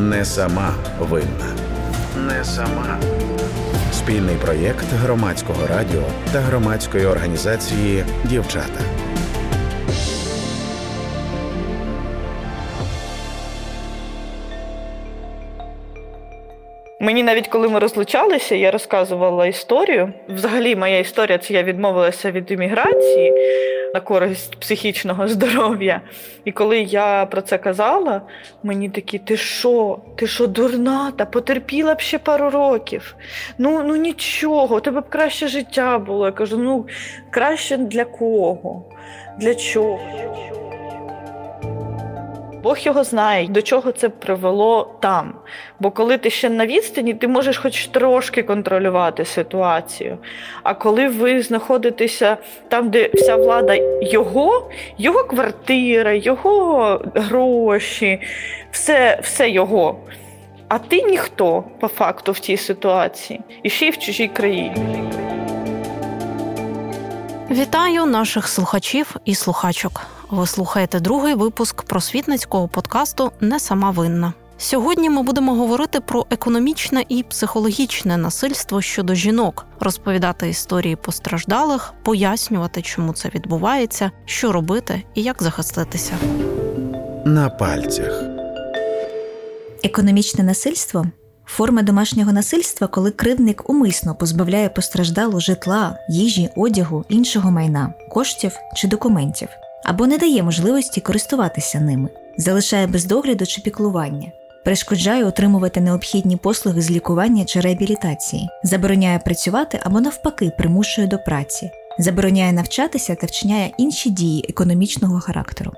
Не сама винна. Не сама. Спільний проєкт громадського радіо та громадської організації Дівчата. Мені навіть коли ми розлучалися, я розказувала історію. Взагалі, моя історія це я відмовилася від імміграції на користь психічного здоров'я. І коли я про це казала, мені такі, ти що? Ти що, дурна? Та потерпіла б ще пару років. Ну ну нічого, у тебе б краще життя було. Я кажу, ну краще для кого? Для чого? Бог його знає, до чого це привело там. Бо коли ти ще на відстані, ти можеш хоч трошки контролювати ситуацію. А коли ви знаходитеся там, де вся влада його, його квартира, його гроші, все, все його. А ти ніхто по факту в цій ситуації, і ще й в чужій країні. Вітаю наших слухачів і слухачок. Ви слухаєте другий випуск просвітницького подкасту Не сама винна. Сьогодні ми будемо говорити про економічне і психологічне насильство щодо жінок, розповідати історії постраждалих, пояснювати, чому це відбувається, що робити і як захиститися. На пальцях. Економічне насильство форма домашнього насильства, коли кривдник умисно позбавляє постраждалу житла, їжі, одягу, іншого майна, коштів чи документів, або не дає можливості користуватися ними, залишає без догляду чи піклування. Перешкоджає отримувати необхідні послуги з лікування чи реабілітації, забороняє працювати або навпаки примушує до праці, забороняє навчатися та вчиняє інші дії економічного характеру.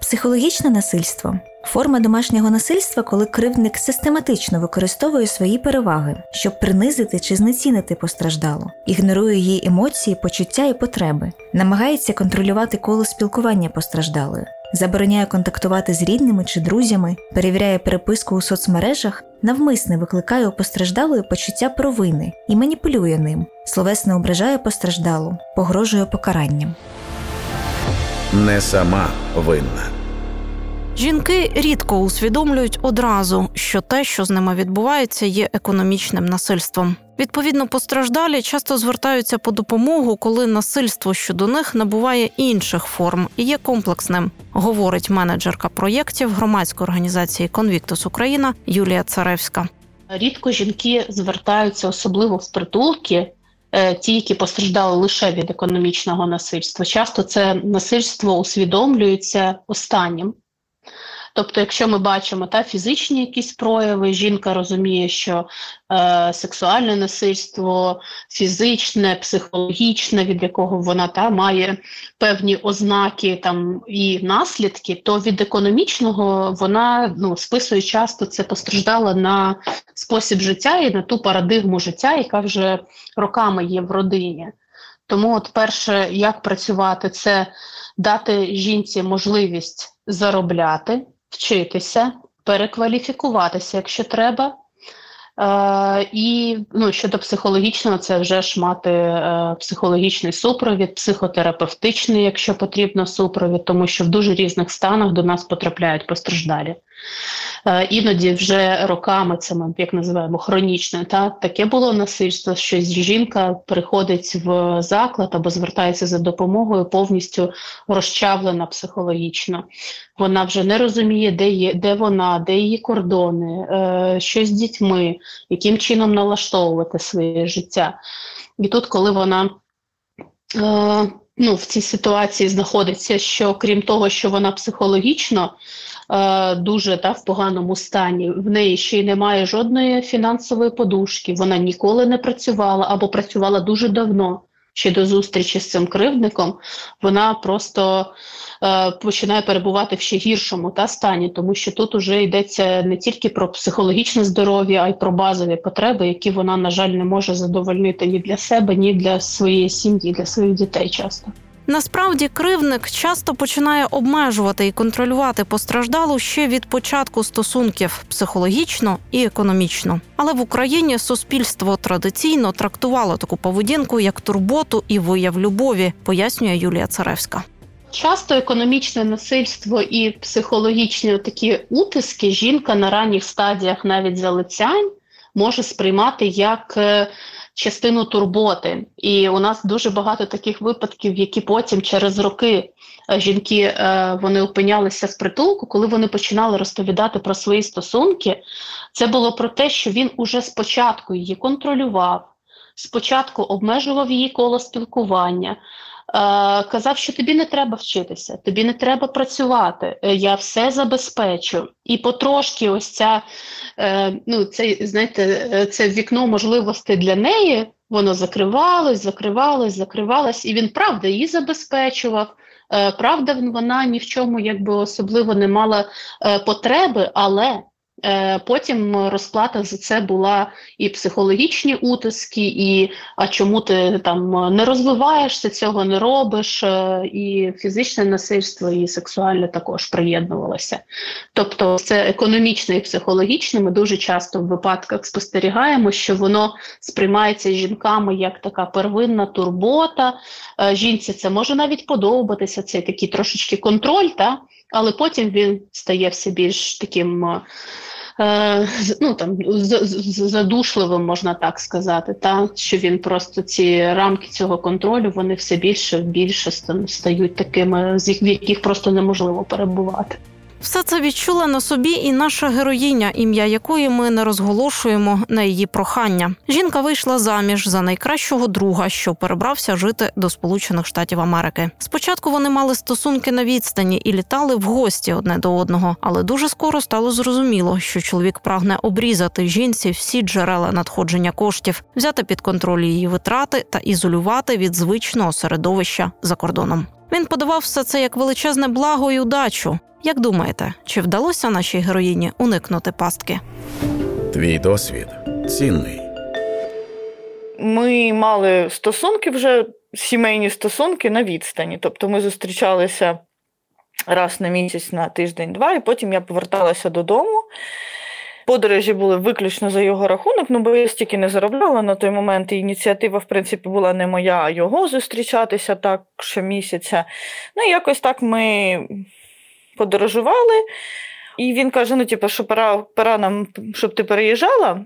Психологічне насильство форма домашнього насильства, коли кривдник систематично використовує свої переваги, щоб принизити чи знецінити постраждалу, ігнорує її емоції, почуття і потреби, намагається контролювати коло спілкування постраждалою, забороняє контактувати з рідними чи друзями, перевіряє переписку у соцмережах, навмисне викликає у постраждалої почуття провини і маніпулює ним, словесно ображає постраждалу, погрожує покаранням. Не сама винна. Жінки рідко усвідомлюють одразу, що те, що з ними відбувається, є економічним насильством. Відповідно, постраждалі часто звертаються по допомогу, коли насильство щодо них набуває інших форм і є комплексним, говорить менеджерка проєктів громадської організації Конвіктус Україна Юлія Царевська. Рідко жінки звертаються особливо в притулки. Е, ті, які постраждали лише від економічного насильства, часто це насильство усвідомлюється останнім. Тобто, якщо ми бачимо та фізичні якісь прояви, жінка розуміє, що е, сексуальне насильство, фізичне, психологічне, від якого вона та має певні ознаки там і наслідки, то від економічного вона ну, списує часто це постраждала на спосіб життя і на ту парадигму життя, яка вже роками є в родині. Тому, от перше, як працювати, це дати жінці можливість заробляти вчитися, перекваліфікуватися, якщо треба. Е, І ну, щодо психологічного, це вже ж мати е, психологічний супровід, психотерапевтичний, якщо потрібно, супровід, тому що в дуже різних станах до нас потрапляють постраждалі. Е, іноді вже роками це ми як називаємо хронічне. Та таке було насильство, що жінка приходить в заклад або звертається за допомогою, повністю розчавлена психологічно. Вона вже не розуміє, де є, де вона, де її кордони, е, що з дітьми, яким чином налаштовувати своє життя. І тут, коли вона е, ну, в цій ситуації знаходиться, що крім того, що вона психологічно е, дуже та, в поганому стані, в неї ще й немає жодної фінансової подушки, вона ніколи не працювала або працювала дуже давно ще до зустрічі з цим кривдником, вона просто е, починає перебувати в ще гіршому та стані, тому що тут уже йдеться не тільки про психологічне здоров'я, а й про базові потреби, які вона, на жаль, не може задовольнити ні для себе, ні для своєї сім'ї, для своїх дітей часто. Насправді кривник часто починає обмежувати і контролювати постраждалу ще від початку стосунків психологічно і економічно. Але в Україні суспільство традиційно трактувало таку поведінку як турботу і вияв любові, пояснює Юлія Царевська. Часто економічне насильство і психологічні такі утиски жінка на ранніх стадіях навіть залицянь може сприймати як е, частину турботи. І у нас дуже багато таких випадків, які потім через роки е, жінки е, вони опинялися з притулку, коли вони починали розповідати про свої стосунки. Це було про те, що він уже спочатку її контролював, спочатку обмежував її коло спілкування. Казав, що тобі не треба вчитися, тобі не треба працювати, я все забезпечу. І потрошки, ось ця ну, це, знаєте, це вікно можливостей для неї, воно закривалось, закривалось, закривалось, і він правда її забезпечував. Правда, вона ні в чому якби особливо не мала потреби, але Е, потім розплата за це була і психологічні утиски, і а чому ти там не розвиваєшся, цього не робиш, е, і фізичне насильство, і сексуальне також приєднувалося. Тобто, це економічне і психологічне. Ми дуже часто в випадках спостерігаємо, що воно сприймається жінками як така первинна турбота. Е, жінці це може навіть подобатися. Це такий трошечки контроль, та але потім він стає все більш таким. Е, ну там задушливим, можна так сказати, та що він просто ці рамки цього контролю вони все більше більше стають такими, з яких просто неможливо перебувати. Все це відчула на собі і наша героїня, ім'я якої ми не розголошуємо на її прохання. Жінка вийшла заміж за найкращого друга, що перебрався жити до Сполучених Штатів Америки. Спочатку вони мали стосунки на відстані і літали в гості одне до одного, але дуже скоро стало зрозуміло, що чоловік прагне обрізати жінці всі джерела надходження коштів, взяти під контроль її витрати та ізолювати від звичного середовища за кордоном. Він подавав все це як величезне благо і удачу. Як думаєте, чи вдалося нашій героїні уникнути пастки? Твій досвід цінний. Ми мали стосунки вже сімейні стосунки на відстані. Тобто ми зустрічалися раз на місяць на тиждень-два, і потім я поверталася додому. Подорожі були виключно за його рахунок, ну бо я стільки не заробляла на той момент. І ініціатива, в принципі, була не моя, а його зустрічатися так щомісяця. Ну, і якось так ми подорожували, і він каже: ну, типу, що пора, пора нам, щоб ти переїжджала.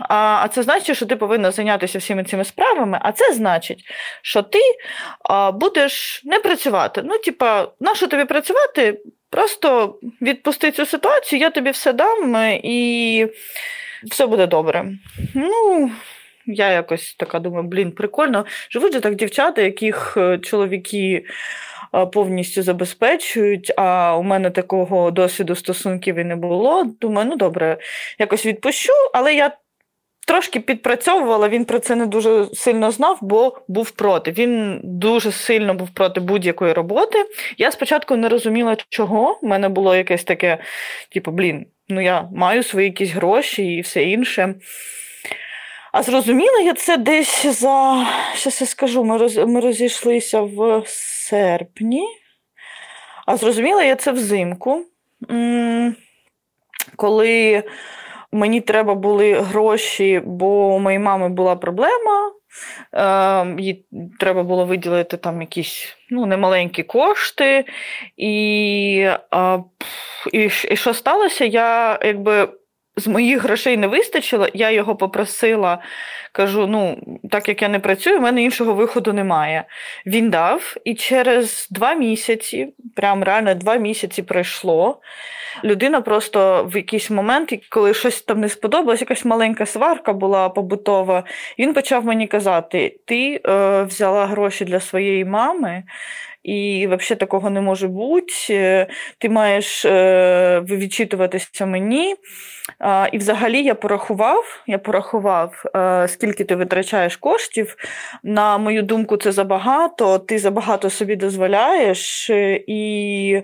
А а це значить, що ти повинна зайнятися всіми цими справами. А це значить, що ти а, будеш не працювати. Ну, типа, на що тобі працювати? Просто відпусти цю ситуацію, я тобі все дам і все буде добре. Ну, я якось така думаю, блін, прикольно. Живуть же так дівчата, яких е, чоловіки повністю забезпечують. А у мене такого досвіду стосунків і не було. Думаю, ну добре, якось відпущу, але я. Трошки підпрацьовувала, він про це не дуже сильно знав, бо був проти. Він дуже сильно був проти будь-якої роботи. Я спочатку не розуміла, чого. У мене було якесь таке, типу, блін, ну я маю свої якісь гроші і все інше. А зрозуміла я це десь за. Щас я скажу, ми роз... ми розійшлися в серпні, а зрозуміла я це взимку, коли мені треба були гроші, бо у моєї мами була проблема. Ем, їй треба було виділити там якісь ну, немаленькі кошти. І, і, і що сталося? Я якби з моїх грошей не вистачило, я його попросила, кажу: ну, так як я не працюю, в мене іншого виходу немає. Він дав, і через два місяці, прям реально два місяці пройшло. Людина просто в якийсь момент, коли щось там не сподобалось, якась маленька сварка була побутова, він почав мені казати: Ти е, взяла гроші для своєї мами. І взагалі такого не може бути. Е, ти маєш е, відчитуватися мені. І взагалі я порахував, я порахував, е, скільки ти витрачаєш коштів. На мою думку, це забагато, ти забагато собі дозволяєш. І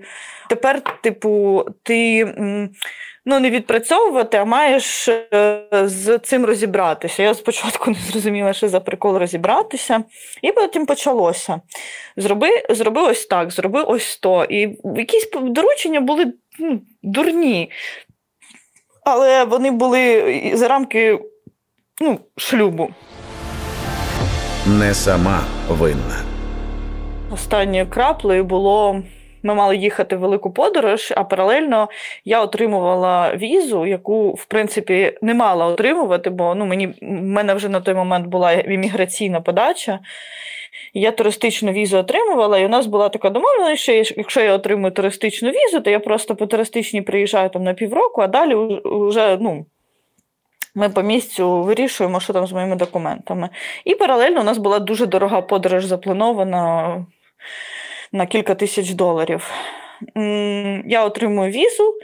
тепер, типу, ти ну, не відпрацьовувати, а маєш е, з цим розібратися. Я спочатку не зрозуміла, що за прикол розібратися, і потім почалося. Зроби зроби ось так, зроби ось то. І якісь доручення були ну, дурні, але вони були за рамки ну, шлюбу. Не сама винна. Останньою краплею було. Ми мали їхати в велику подорож, а паралельно я отримувала візу, яку, в принципі, не мала отримувати, бо ну, мені, в мене вже на той момент була імміграційна подача. Я туристичну візу отримувала, і у нас була така домовленість, що якщо я отримую туристичну візу, то я просто по туристичній приїжджаю там на півроку, а далі вже ну, ми по місцю вирішуємо, що там з моїми документами. І паралельно у нас була дуже дорога подорож запланована на кілька тисяч доларів. Я отримую візу,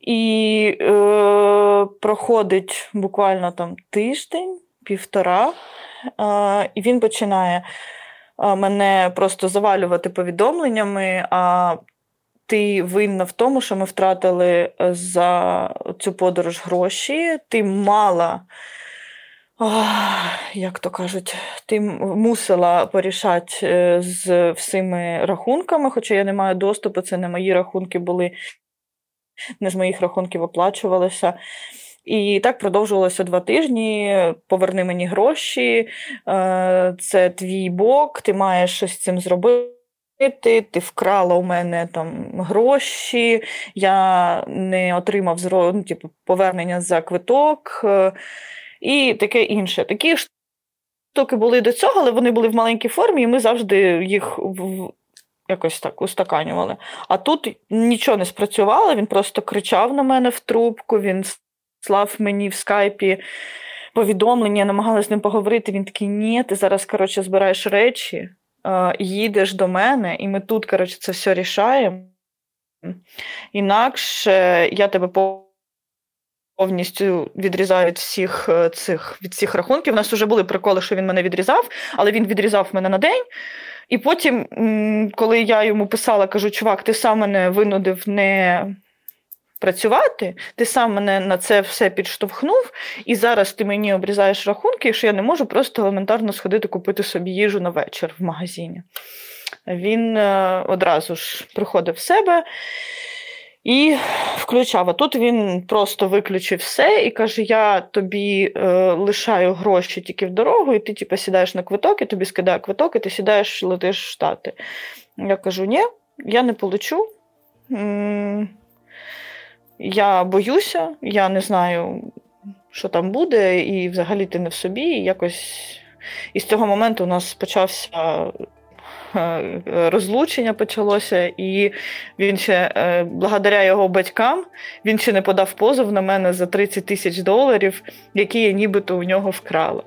і е, проходить буквально там тиждень, півтора, е, і він починає мене просто завалювати повідомленнями. а ти винна в тому, що ми втратили за цю подорож гроші. Ти мала, як то кажуть, ти мусила порішати е, з всіми рахунками, хоча я не маю доступу, це не мої рахунки були, не з моїх рахунків оплачувалися. І так продовжувалося два тижні. Поверни мені гроші, е, це твій бок, ти маєш щось з цим зробити. Ти вкрала у мене там гроші, я не отримав ну, типу, повернення за квиток е, і таке інше. Такі штуки були до цього, але вони були в маленькій формі, і ми завжди їх якось так устаканювали. А тут нічого не спрацювало, він просто кричав на мене в трубку. він слав мені в скайпі повідомлення, намагалася з ним поговорити. Він такий, ні, ти зараз коротше, збираєш речі, їдеш до мене, і ми тут коротше, це все рішаємо. Інакше я тебе повністю відрізаю від всіх е, цих від всіх рахунків. У нас вже були приколи, що він мене відрізав, але він відрізав мене на день. І потім, коли я йому писала, кажу, чувак, ти сам мене винудив не працювати, ти сам мене на це все підштовхнув, і зараз ти мені обрізаєш рахунки, що я не можу просто елементарно сходити купити собі їжу на вечір в магазині. Він е, одразу ж приходив в себе і включав. А тут він просто виключив все і каже: Я тобі е, лишаю гроші тільки в дорогу, і ти типу, сідаєш на квиток, і тобі скидає квиток, і ти сідаєш, летиш в Штати. Я кажу: ні, я не полечу. Я боюся, я не знаю, що там буде, і взагалі ти не в собі. І якось і з цього моменту у нас почався розлучення почалося, і він ще, е, благодаря його батькам, він ще не подав позов на мене за 30 тисяч доларів, які я нібито у нього вкрала.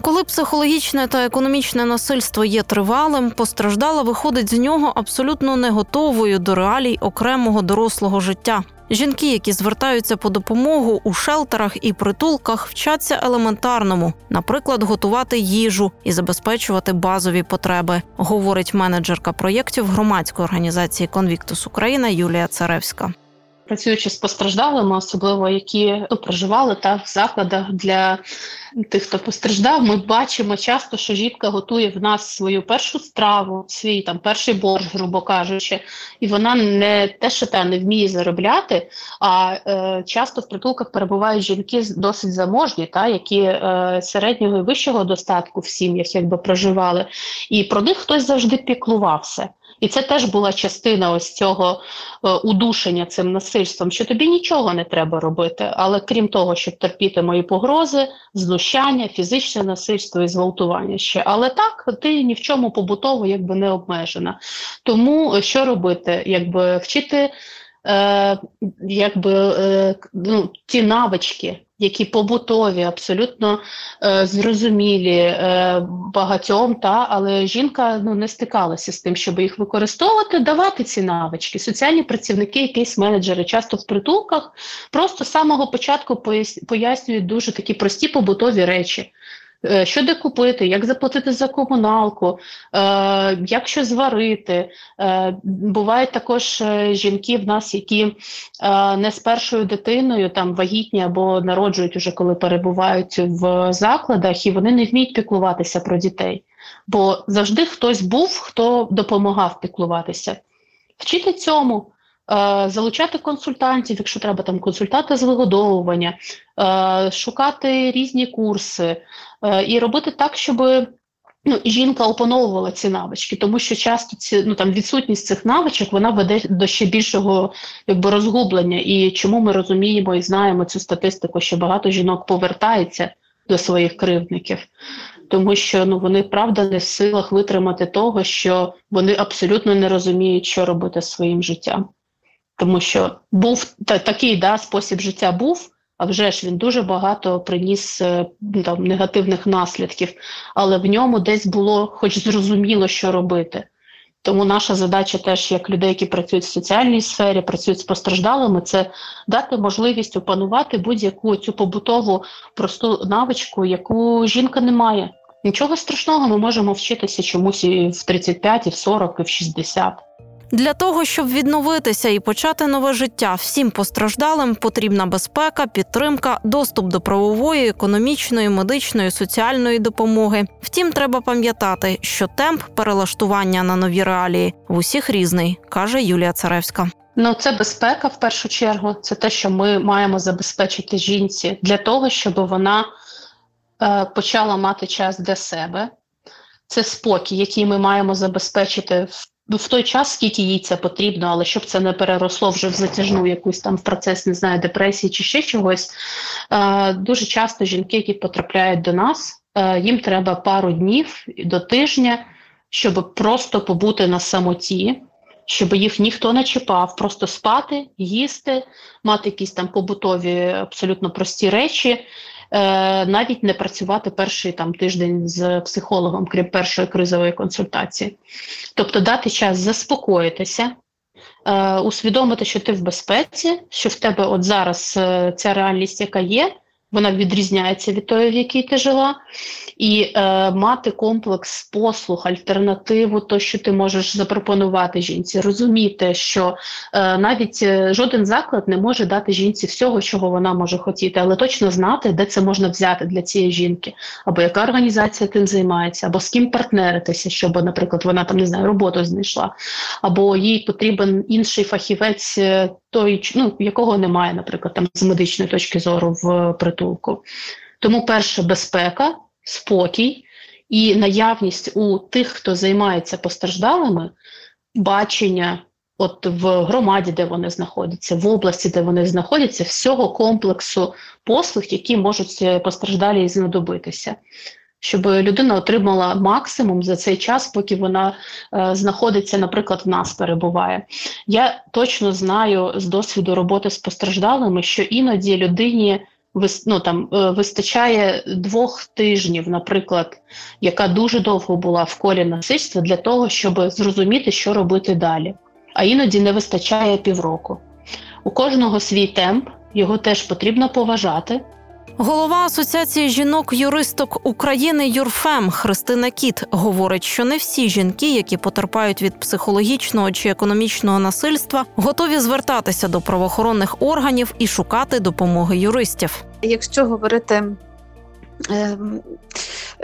Коли психологічне та економічне насильство є тривалим, постраждала виходить з нього абсолютно не готовою до реалій окремого дорослого життя. Жінки, які звертаються по допомогу у шелтерах і притулках, вчаться елементарному, наприклад, готувати їжу і забезпечувати базові потреби, говорить менеджерка проєктів громадської організації Конвіктус Україна Юлія Царевська. Працюючи з постраждалими, особливо які ну, проживали та в закладах для тих, хто постраждав, ми бачимо часто, що жінка готує в нас свою першу страву, свій там перший борщ, грубо кажучи, і вона не те, що та не вміє заробляти. А е, часто в притулках перебувають жінки досить заможні, та які е, середнього і вищого достатку в сім'ях якби проживали, і про них хтось завжди піклувався. І це теж була частина ось цього е, удушення цим насильством, що тобі нічого не треба робити, але крім того, щоб терпіти мої погрози, знущання, фізичне насильство і зґвалтування ще. Але так, ти ні в чому побутово якби не обмежена. Тому е, що робити? Якби вчити е, якби, е, ну, ті навички які побутові, абсолютно е, зрозумілі е, багатьом, та але жінка ну не стикалася з тим, щоб їх використовувати, давати ці навички. Соціальні працівники, якісь менеджери, часто в притулках, просто з самого початку пояснюють дуже такі прості побутові речі. Е, що де купити, як заплатити за комуналку, е, як що зварити. Е, бувають також жінки в нас, які не з першою дитиною там вагітні або народжують уже коли перебувають в закладах, і вони не вміють піклуватися про дітей. Бо завжди хтось був, хто допомагав піклуватися. Вчити цьому. Залучати консультантів, якщо треба там консультати з вигодовування, шукати різні курси, Е, і робити так, щоб ну, жінка опановувала ці навички, тому що часто ці ну там відсутність цих навичок вона веде до ще більшого якби розгублення. І чому ми розуміємо і знаємо цю статистику, що багато жінок повертається до своїх кривдників, тому що ну вони правда не в силах витримати того, що вони абсолютно не розуміють, що робити з своїм життям. Тому що був та, такий да, спосіб життя був, а вже ж він дуже багато приніс е, там, негативних наслідків, але в ньому десь було хоч зрозуміло, що робити. Тому наша задача теж, як людей, які працюють в соціальній сфері, працюють з постраждалими, це дати можливість опанувати будь-яку цю побутову просту навичку, яку жінка не має. Нічого страшного, ми можемо вчитися чомусь і в 35, і в 40, і в 60. Для того щоб відновитися і почати нове життя, всім постраждалим потрібна безпека, підтримка, доступ до правової, економічної, медичної, соціальної допомоги. Втім, треба пам'ятати, що темп перелаштування на нові реалії в усіх різний, каже Юлія Царевська. Ну, це безпека в першу чергу. Це те, що ми маємо забезпечити жінці для того, щоб вона е, почала мати час для себе. Це спокій, який ми маємо забезпечити в в той час, скільки їй це потрібно, але щоб це не переросло вже в затяжну якусь там в процес, не знаю, депресії чи ще чогось. Е, Дуже часто жінки, які потрапляють до нас, е, їм треба пару днів до тижня, щоб просто побути на самоті, щоб їх ніхто не чіпав, просто спати, їсти, мати якісь там побутові абсолютно прості речі. Е, навіть не працювати перший там тиждень з психологом, крім першої кризової консультації. Тобто дати час заспокоїтися, е, усвідомити, що ти в безпеці, що в тебе от зараз е, ця реальність, яка є, вона відрізняється від тої, в якій ти жила, і е, мати комплекс послуг, альтернативу, то що ти можеш запропонувати жінці, розуміти, що е, навіть е, жоден заклад не може дати жінці всього, чого вона може хотіти, але точно знати, де це можна взяти для цієї жінки, або яка організація тим займається, або з ким партнеритися, щоб, наприклад, вона там не знаю, роботу знайшла, або їй потрібен інший фахівець. Е, той, ну, якого немає, наприклад, там з медичної точки зору в притулку. Тому перше безпека, спокій і наявність у тих, хто займається постраждалими, бачення от в громаді, де вони знаходяться, в області, де вони знаходяться, всього комплексу послуг, які можуть постраждалі знадобитися щоб людина отримала максимум за цей час, поки вона е, знаходиться, наприклад, в нас перебуває. Я точно знаю з досвіду роботи з постраждалими, що іноді людині ну, там, е, вистачає двох тижнів, наприклад, яка дуже довго була в колі насильства, для того, щоб зрозуміти, що робити далі. А іноді не вистачає півроку. У кожного свій темп, його теж потрібно поважати. Голова Асоціації жінок-юристок України Юрфем Христина Кіт говорить, що не всі жінки, які потерпають від психологічного чи економічного насильства, готові звертатися до правоохоронних органів і шукати допомоги юристів. Якщо говорити ем,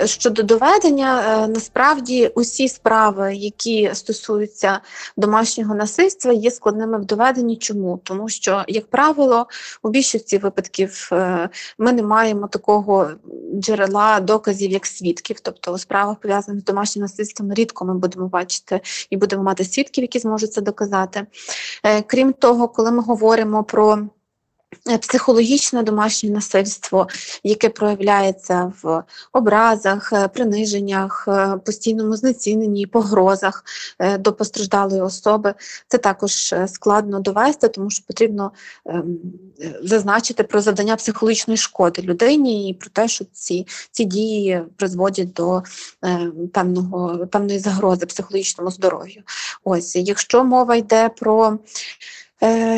Щодо доведення, е, насправді усі справи, які стосуються домашнього насильства, є складними в доведенні. Чому? Тому що, як правило, у більшості випадків е, ми не маємо такого джерела доказів, як свідків. Тобто у справах пов'язаних з домашнім насильством рідко ми будемо бачити і будемо мати свідків, які зможуть це доказати. Е, крім того, коли ми говоримо про психологічне домашнє насильство, яке проявляється в образах, е, приниженнях, е, постійному знеціненні, погрозах до постраждалої особи, це також складно довести, тому що потрібно ем, зазначити про завдання психологічної шкоди людині і про те, що ці ці дії призводять до певного певної загрози психологічному здоров'ю. Ось, якщо мова йде про Е,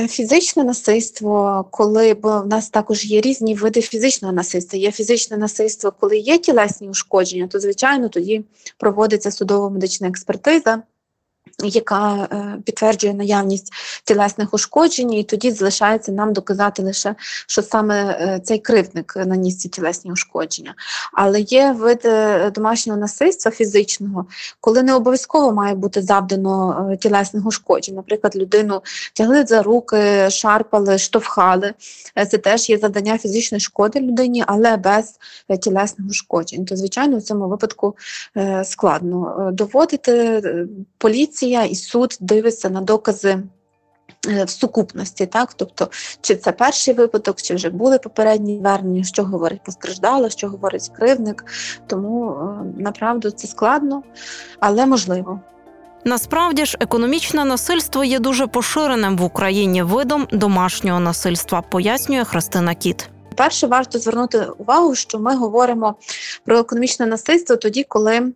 фізичне насильство, коли бо в нас також є різні види фізичного насильства. Є фізичне насильство, коли є тілесні ушкодження, то звичайно тоді проводиться судово медична експертиза. Яка е, підтверджує наявність тілесних ушкоджень, і тоді залишається нам доказати лише, що саме е, цей кривдник наніс ці тілесні ушкодження. Але є вид е, домашнього насильства фізичного, коли не обов'язково має бути завдано тілесних ушкоджень. Наприклад, людину тягли за руки, шарпали, штовхали. Це теж є завдання фізичної шкоди людині, але без тілесних ушкоджень. То, звичайно, в цьому випадку складно доводити. Е, Поліція і суд дивиться на докази. е, В сукупності, так тобто, чи це перший випадок, чи вже були попередні звернення, що говорить постраждала, що говорить кривник. Тому е, направду це складно, але можливо. Насправді ж економічне насильство є дуже поширеним в Україні видом домашнього насильства, пояснює Христина Кіт. Перше, варто звернути увагу, що ми говоримо про економічне насильство тоді, коли.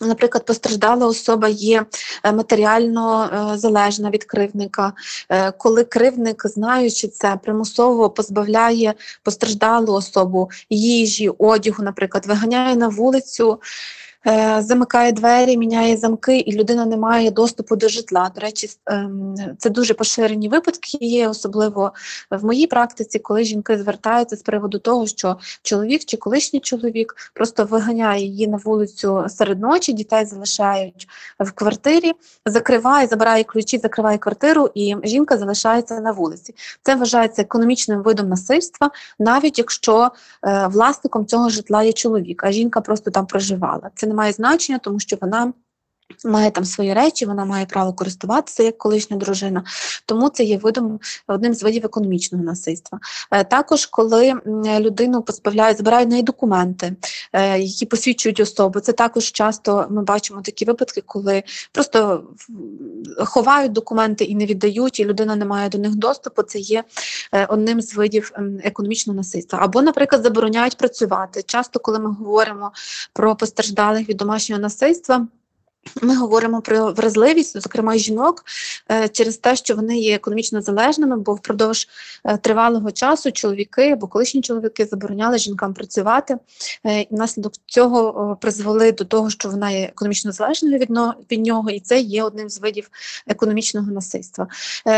Наприклад, постраждала особа є е, матеріально е, залежна від кривника, е, коли кривник, знаючи це, примусово позбавляє постраждалу особу їжі, одягу, наприклад, виганяє на вулицю, замикає двері, міняє замки, і людина не має доступу до житла. До речі, ем, це дуже поширені випадки є, особливо в моїй практиці, коли жінки звертаються з приводу того, що чоловік чи колишній чоловік просто виганяє її на вулицю серед ночі, дітей залишають в квартирі, закриває, забирає ключі, закриває квартиру, і жінка залишається на вулиці. Це вважається економічним видом насильства, навіть якщо е, власником цього житла є чоловік, а жінка просто там проживала. Це не має значення, тому що вона. Має там свої речі, вона має право користуватися як колишня дружина, тому це є видом одним з видів економічного насильства. Е, Також, коли людину позбавляють, забирають неї документи, е, які посвідчують особу. Це також часто ми бачимо такі випадки, коли просто ховають документи і не віддають, і людина не має до них доступу. Це є е, одним з видів економічного насильства. Або, наприклад, забороняють працювати. Часто, коли ми говоримо про постраждалих від домашнього насильства. Ми говоримо про вразливість, зокрема жінок, е, через те, що вони є економічно залежними, бо впродовж е, тривалого часу чоловіки або колишні чоловіки забороняли жінкам працювати. е, І внаслідок цього призвели до того, що вона є економічно залежною від, від нього, і це є одним з видів економічного насильства.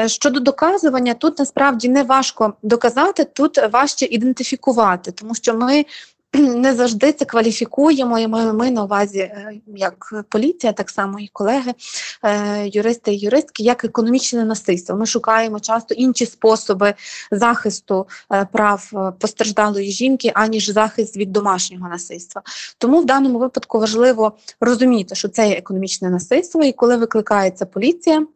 Щодо доказування, тут насправді не важко доказати, тут важче ідентифікувати, тому що ми не завжди це кваліфікуємо, і ми, ми на увазі, е, як поліція, так само і колеги, е, юристи і юристки, як економічне насильство. Ми шукаємо часто інші способи захисту е, прав постраждалої жінки, аніж захист від домашнього насильства. Тому в даному випадку важливо розуміти, що це є економічне насильство, і коли викликається поліція.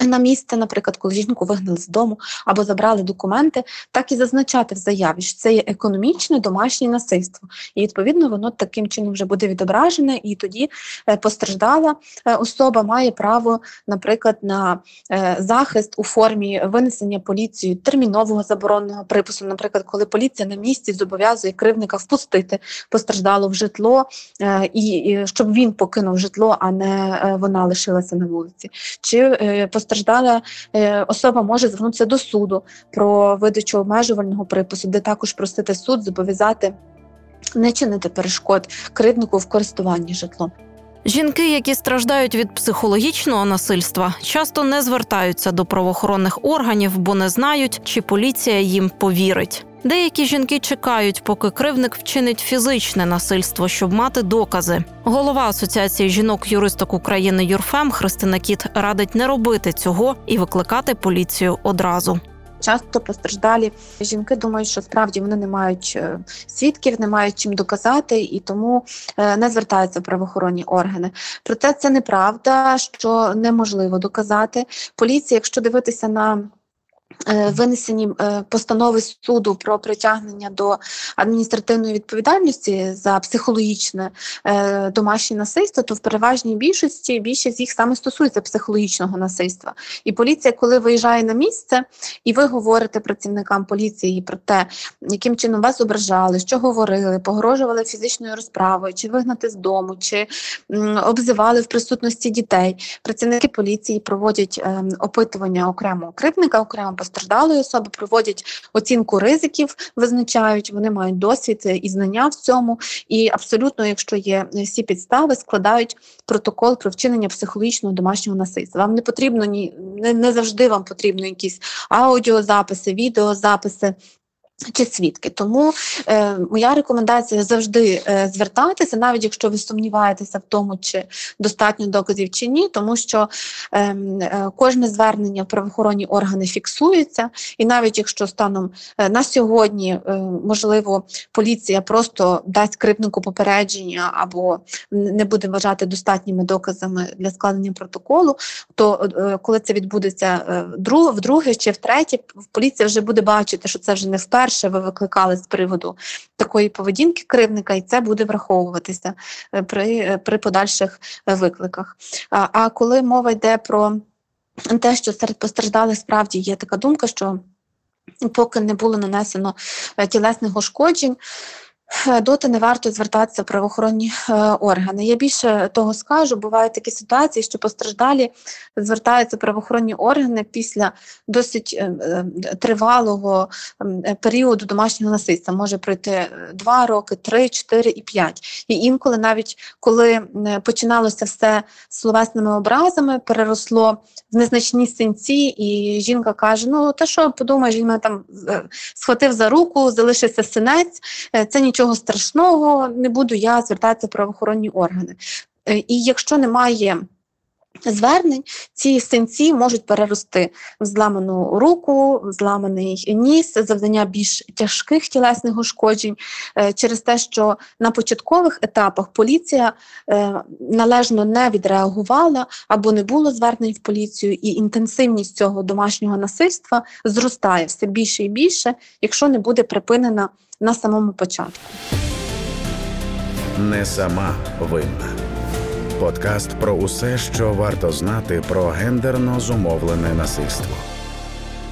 На місце, наприклад, коли жінку вигнали з дому або забрали документи, так і зазначати в заяві, що це є економічне домашнє насильство, і відповідно воно таким чином вже буде відображене, і тоді е, постраждала е, особа має право, наприклад, на е, захист у формі винесення поліцією термінового забороненого припису. Наприклад, коли поліція на місці зобов'язує кривника впустити постраждалу в житло, і, щоб він покинув житло, а не вона лишилася на вулиці. Чи постраждала е, особа може звернутися до суду про видачу обмежувального припису, де також просити суд зобов'язати не чинити перешкод кривнику в користуванні житлом. Жінки, які страждають від психологічного насильства, часто не звертаються до правоохоронних органів, бо не знають, чи поліція їм повірить. Деякі жінки чекають, поки кривник вчинить фізичне насильство, щоб мати докази. Голова Асоціації жінок-юристок України Юрфем Христина Кіт радить не робити цього і викликати поліцію одразу. Часто постраждалі жінки думають, що справді вони не мають е, свідків, не мають чим доказати, і тому е, не звертаються в правоохоронні органи. Проте це неправда, що неможливо доказати. Поліція, якщо дивитися на Винесені е, постанови суду про притягнення до адміністративної відповідальності за психологічне е, домашнє насильство, то в переважній більшості більшість їх саме стосується психологічного насильства. І поліція, коли виїжджає на місце, і ви говорите працівникам поліції про те, яким чином вас ображали, що говорили, погрожували фізичною розправою, чи вигнати з дому, чи обзивали в присутності дітей. Працівники поліції проводять ем, опитування окремо кривдника, окремо постраждалої особи, проводять оцінку ризиків, визначають, вони мають досвід і знання в цьому. І абсолютно, якщо є всі підстави, складають протокол про вчинення психологічного домашнього насильства. Вам не потрібно ні не, не завжди вам потрібно якісь аудіозаписи, відеозаписи. Чи свідки, тому е, моя рекомендація завжди е, звертатися, навіть якщо ви сумніваєтеся в тому, чи достатньо доказів чи ні, тому що е, е, кожне звернення в правоохоронні органи фіксується, і навіть якщо станом е, на сьогодні, е, можливо, поліція просто дасть кривнику попередження або не буде вважати достатніми доказами для складення протоколу, то е, коли це відбудеться е, друг, вдруге чи втретє, поліція вже буде бачити, що це вже не вперше ви викликали з приводу такої поведінки кривника, і це буде враховуватися е, при, е, при подальших е, викликах. А, а коли мова йде про те, що серед постраждалих справді є така думка, що поки не було нанесено тілесних ушкоджень. Е, Доти не варто звертатися в правоохоронні е, органи. Я більше того скажу, бувають такі ситуації, що постраждалі звертаються правоохоронні органи після досить е, тривалого періоду домашнього насильства. Може пройти е, 2 роки, 3, 4 і 5. І інколи, навіть коли починалося все словесними образами, переросло в незначні синці, і жінка каже: Ну, та що подумаєш, він мене там схватив за руку, залишився синець, це нічого страшного, не буду я звертатися в правоохоронні органи. Е, І якщо немає звернень, ці синці можуть перерости в зламану руку, в зламаний ніс, завдання більш тяжких тілесних ушкоджень е, через те, що на початкових етапах поліція е, належно не відреагувала або не було звернень в поліцію, і інтенсивність цього домашнього насильства зростає все більше і більше, якщо не буде припинена на самому початку. Не сама винна. Подкаст про усе, що варто знати про гендерно зумовлене насильство.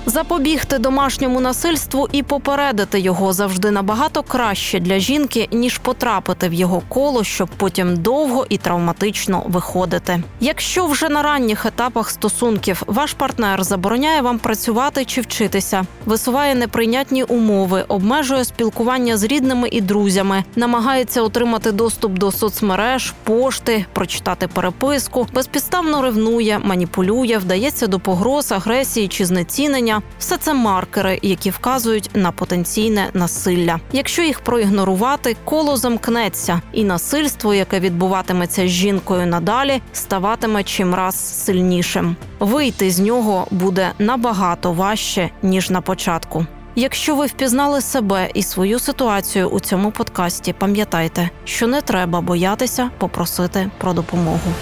Запобігти домашньому насильству і попередити його завжди набагато краще для жінки, ніж потрапити в його коло, щоб потім довго і травматично виходити. Якщо вже на ранніх етапах стосунків ваш партнер забороняє вам працювати чи вчитися, висуває неприйнятні умови, обмежує спілкування з рідними і друзями, намагається отримати доступ до соцмереж, пошти, прочитати переписку, безпідставно ревнує, маніпулює, вдається до погроз, агресії чи знецінення. Все це маркери, які вказують на потенційне насилля. Якщо їх проігнорувати, коло замкнеться, і насильство, яке відбуватиметься з жінкою надалі, ставатиме чимраз сильнішим. Вийти з нього буде набагато важче ніж на початку. Якщо ви впізнали себе і свою ситуацію у цьому подкасті, пам'ятайте, що не треба боятися попросити про допомогу.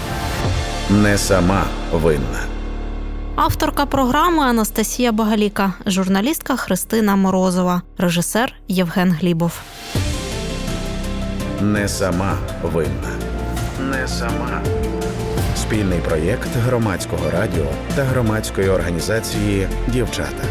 Не сама винна. Авторка програми Анастасія Багаліка, журналістка Христина Морозова, режисер Євген Глібов. Не сама винна. Не сама. Спільний проєкт громадського радіо та громадської організації Дівчата.